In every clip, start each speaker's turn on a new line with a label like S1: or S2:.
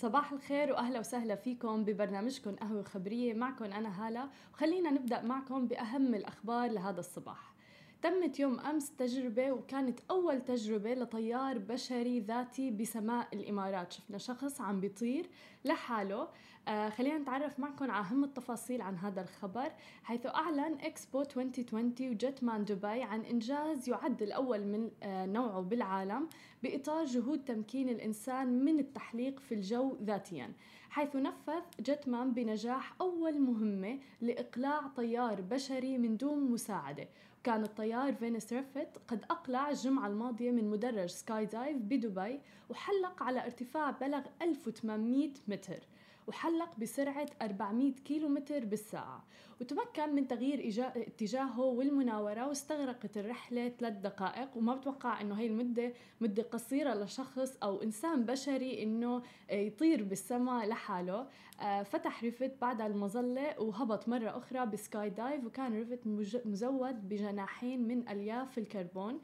S1: صباح الخير وأهلا وسهلا فيكم ببرنامجكم قهوة خبرية. معكم أنا هالة. وخلينا نبدأ معكم بأهم الأخبار لهذا الصباح. تمت يوم أمس تجربة وكانت أول تجربة لطيار بشري ذاتي بسماء الإمارات. شفنا شخص عم بيطير لحاله. آه خلينا نتعرف معكم على أهم التفاصيل عن هذا الخبر حيث أعلن إكسبو 2020 وجيت مان دبي عن إنجاز يعد الأول من آه نوعه بالعالم بإطار جهود تمكين الإنسان من التحليق في الجو ذاتيا. حيث نفذ Jetman بنجاح أول مهمة لإقلاع طيار بشري من دون مساعدة. كان الطيار فينس ريفت قد أقلع الجمعة الماضية من مدرج Skydive بدبي وحلق على ارتفاع بلغ 1800 متر. وحلق بسرعة 400 كيلومتر بالساعة وتمكن من تغيير اتجاهه والمناورة واستغرقت الرحلة ثلاث دقائق وما بتوقع إنه هي المدة مدة قصيرة لشخص أو إنسان بشري إنه يطير بالسماء لحاله. آه، فتح ريفت بعد المظلة وهبط مرة أخرى ب Skydive وكان ريفت مزود بجناحين من ألياف الكربون. آه،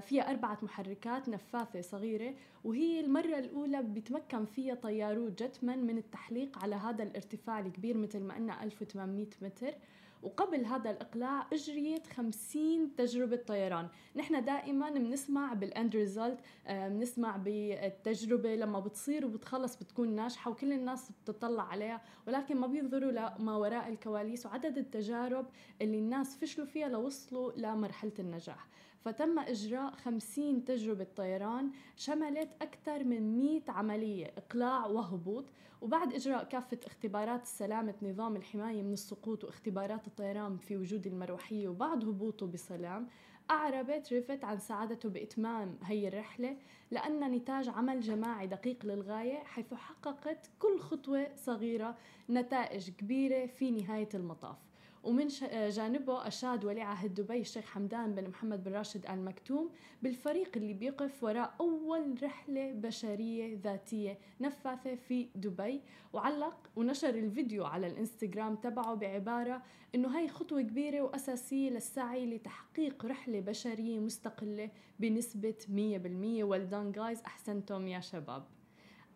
S1: فيها أربعة محركات نفاثة صغيرة وهي المرة الأولى بيتمكن فيها طيارو Jetman من التحليق على هذا الارتفاع الكبير مثل ما قلنا 1800 متر. وقبل هذا الإقلاع أجريت 50 تجربة طيران. نحن دائما بنسمع بالأند ريزلت آه، بنسمع بالتجربة لما بتصير وبتخلص بتكون ناجحة وكل الناس بتطلع عليها ولكن ما بينظروا لما وراء الكواليس وعدد التجارب اللي الناس فشلوا فيها لوصلوا لمرحلة النجاح. فتم إجراء 50 تجربة طيران شملت أكثر من 100 عملية إقلاع وهبوط. وبعد إجراء كافة اختبارات سلامة نظام الحماية من السقوط واختبارات الطيران في وجود المروحية وبعد هبوطه بسلام أعربت ريفت عن سعادته بإتمام هي الرحلة لأن نتاج عمل جماعي دقيق للغاية حيث حققت كل خطوة صغيرة نتائج كبيرة في نهاية المطاف. ومن جانبه أشاد ولي عهد دبي الشيخ حمدان بن محمد بن راشد آل مكتوم بالفريق اللي بيقف وراء أول رحلة بشرية ذاتية نفاثة في دبي. وعلق ونشر الفيديو على الإنستغرام تبعه بعبارة إنه هاي خطوة كبيرة وأساسية للسعي لتحقيق رحلة بشرية مستقلة بنسبة 100% well guys أحسنتم يا شباب.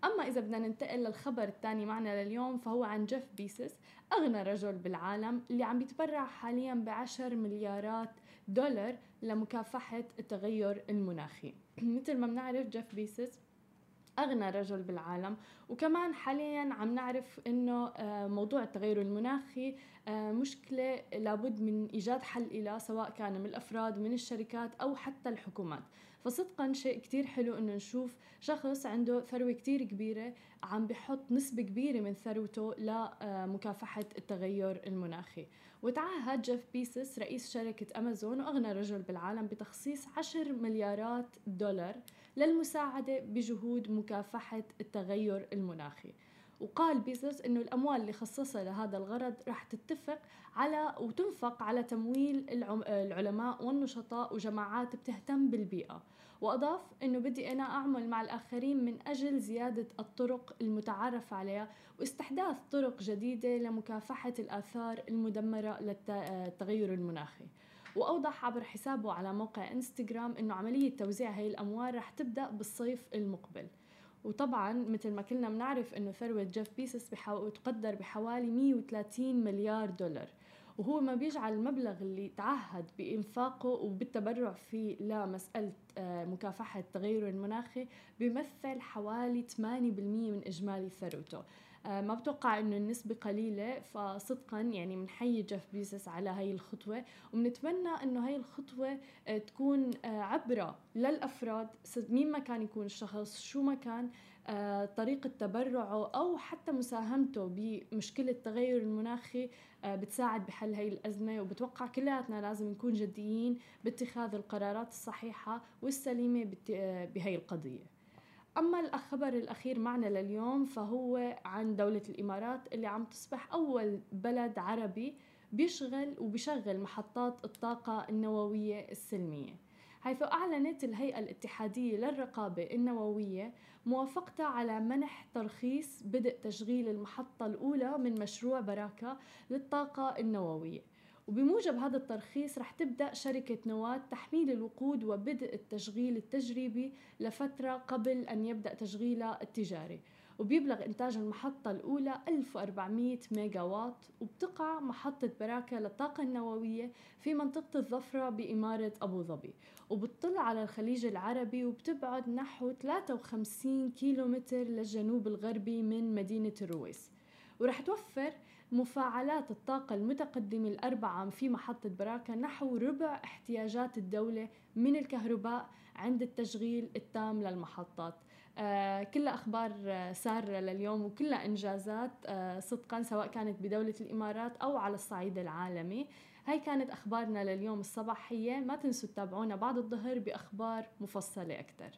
S1: أما إذا بدنا ننتقل للخبر الثاني معنا لليوم فهو عن جيف بيزوس أغنى رجل بالعالم اللي عم يتبرع حاليا بعشر مليارات دولار لمكافحة التغير المناخي. مثل ما بنعرف جيف بيزوس أغنى رجل بالعالم. وكمان حاليا عم نعرف إنه آه، موضوع التغير المناخي آه، مشكلة لابد من إيجاد حل لها سواء كان من الأفراد من الشركات أو حتى الحكومات. فصدقا شيء كتير حلو إنه نشوف شخص عنده ثروة كتير كبيرة عم بحط نسبة كبيرة من ثروته لمكافحة التغير المناخي. وتعهد جيف بيسس رئيس شركة أمازون وأغنى رجل بالعالم بتخصيص 10 مليارات دولار للمساعدة بجهود مكافحة التغير المناخي. وقال بيزوس إنه الأموال اللي خصصها لهذا الغرض راح تتفق على وتنفق على تمويل العلماء والنشطاء وجماعات بتهتم بالبيئة. وأضاف إنه بدي أنا أعمل مع الآخرين من أجل زيادة الطرق المتعارف عليها واستحداث طرق جديدة لمكافحة الآثار المدمرة للتغير المناخي. وأوضح عبر حسابه على موقع إنستغرام أنه عملية توزيع هاي الأموال رح تبدأ بالصيف المقبل. وطبعا مثل ما كلنا بنعرف إنه ثروة جيف بيزوس بحو... تقدر بحوالي 130 مليار دولار. وهو ما بيجعل المبلغ اللي تعهد بإنفاقه وبالتبرع فيه لمسألة آه، مكافحة التغير المناخي بيمثل حوالي 8% من إجمالي ثروته. ما بتوقع إنه النسبة قليلة فصدقا يعني بنحيي جيف بيزوس على هاي الخطوة وبنتمنى إنه هاي الخطوة آه، تكون آه، عبرة للأفراد مين ما كان يكون الشخص شو ما كان طريقة تبرعه أو حتى مساهمته بمشكلة التغير المناخي بتساعد بحل هاي الأزمة. وبتوقع كلياتنا لازم نكون جديين باتخاذ القرارات الصحيحة والسليمة بهاي القضية. أما الخبر الأخير معنا لليوم فهو عن دولة الإمارات اللي عم تصبح أول بلد عربي بيشغل وبيشغل محطات الطاقة النووية السلمية. حيث أعلنت الهيئة الاتحادية للرقابة النووية موافقتها على منح ترخيص بدء تشغيل المحطة الأولى من مشروع براكة للطاقة النووية. وبموجب هذا الترخيص رح تبدأ شركة نواة تحميل الوقود وبدء التشغيل التجريبي لفترة قبل أن يبدأ تشغيلها التجاري. وبيبلغ إنتاج المحطة الأولى 1400 ميجا واط وبتقع محطة براكة للطاقة النووية في منطقة الظفرة بإمارة أبو ظبي. وبتطل على الخليج العربي وبتبعد نحو 53 كيلومتر للجنوب الغربي من مدينة الرويس. ورح توفر مفاعلات الطاقة المتقدمة الأربعة في محطة براكة نحو ربع احتياجات الدولة من الكهرباء عند التشغيل التام للمحطات. آه كلها أخبار آه، سارة لليوم وكلها إنجازات آه صدقا سواء كانت بدولة الإمارات أو على الصعيد العالمي. هاي كانت أخبارنا لليوم الصباحية. ما تنسوا تتابعونا بعد الظهر بأخبار مفصلة أكثر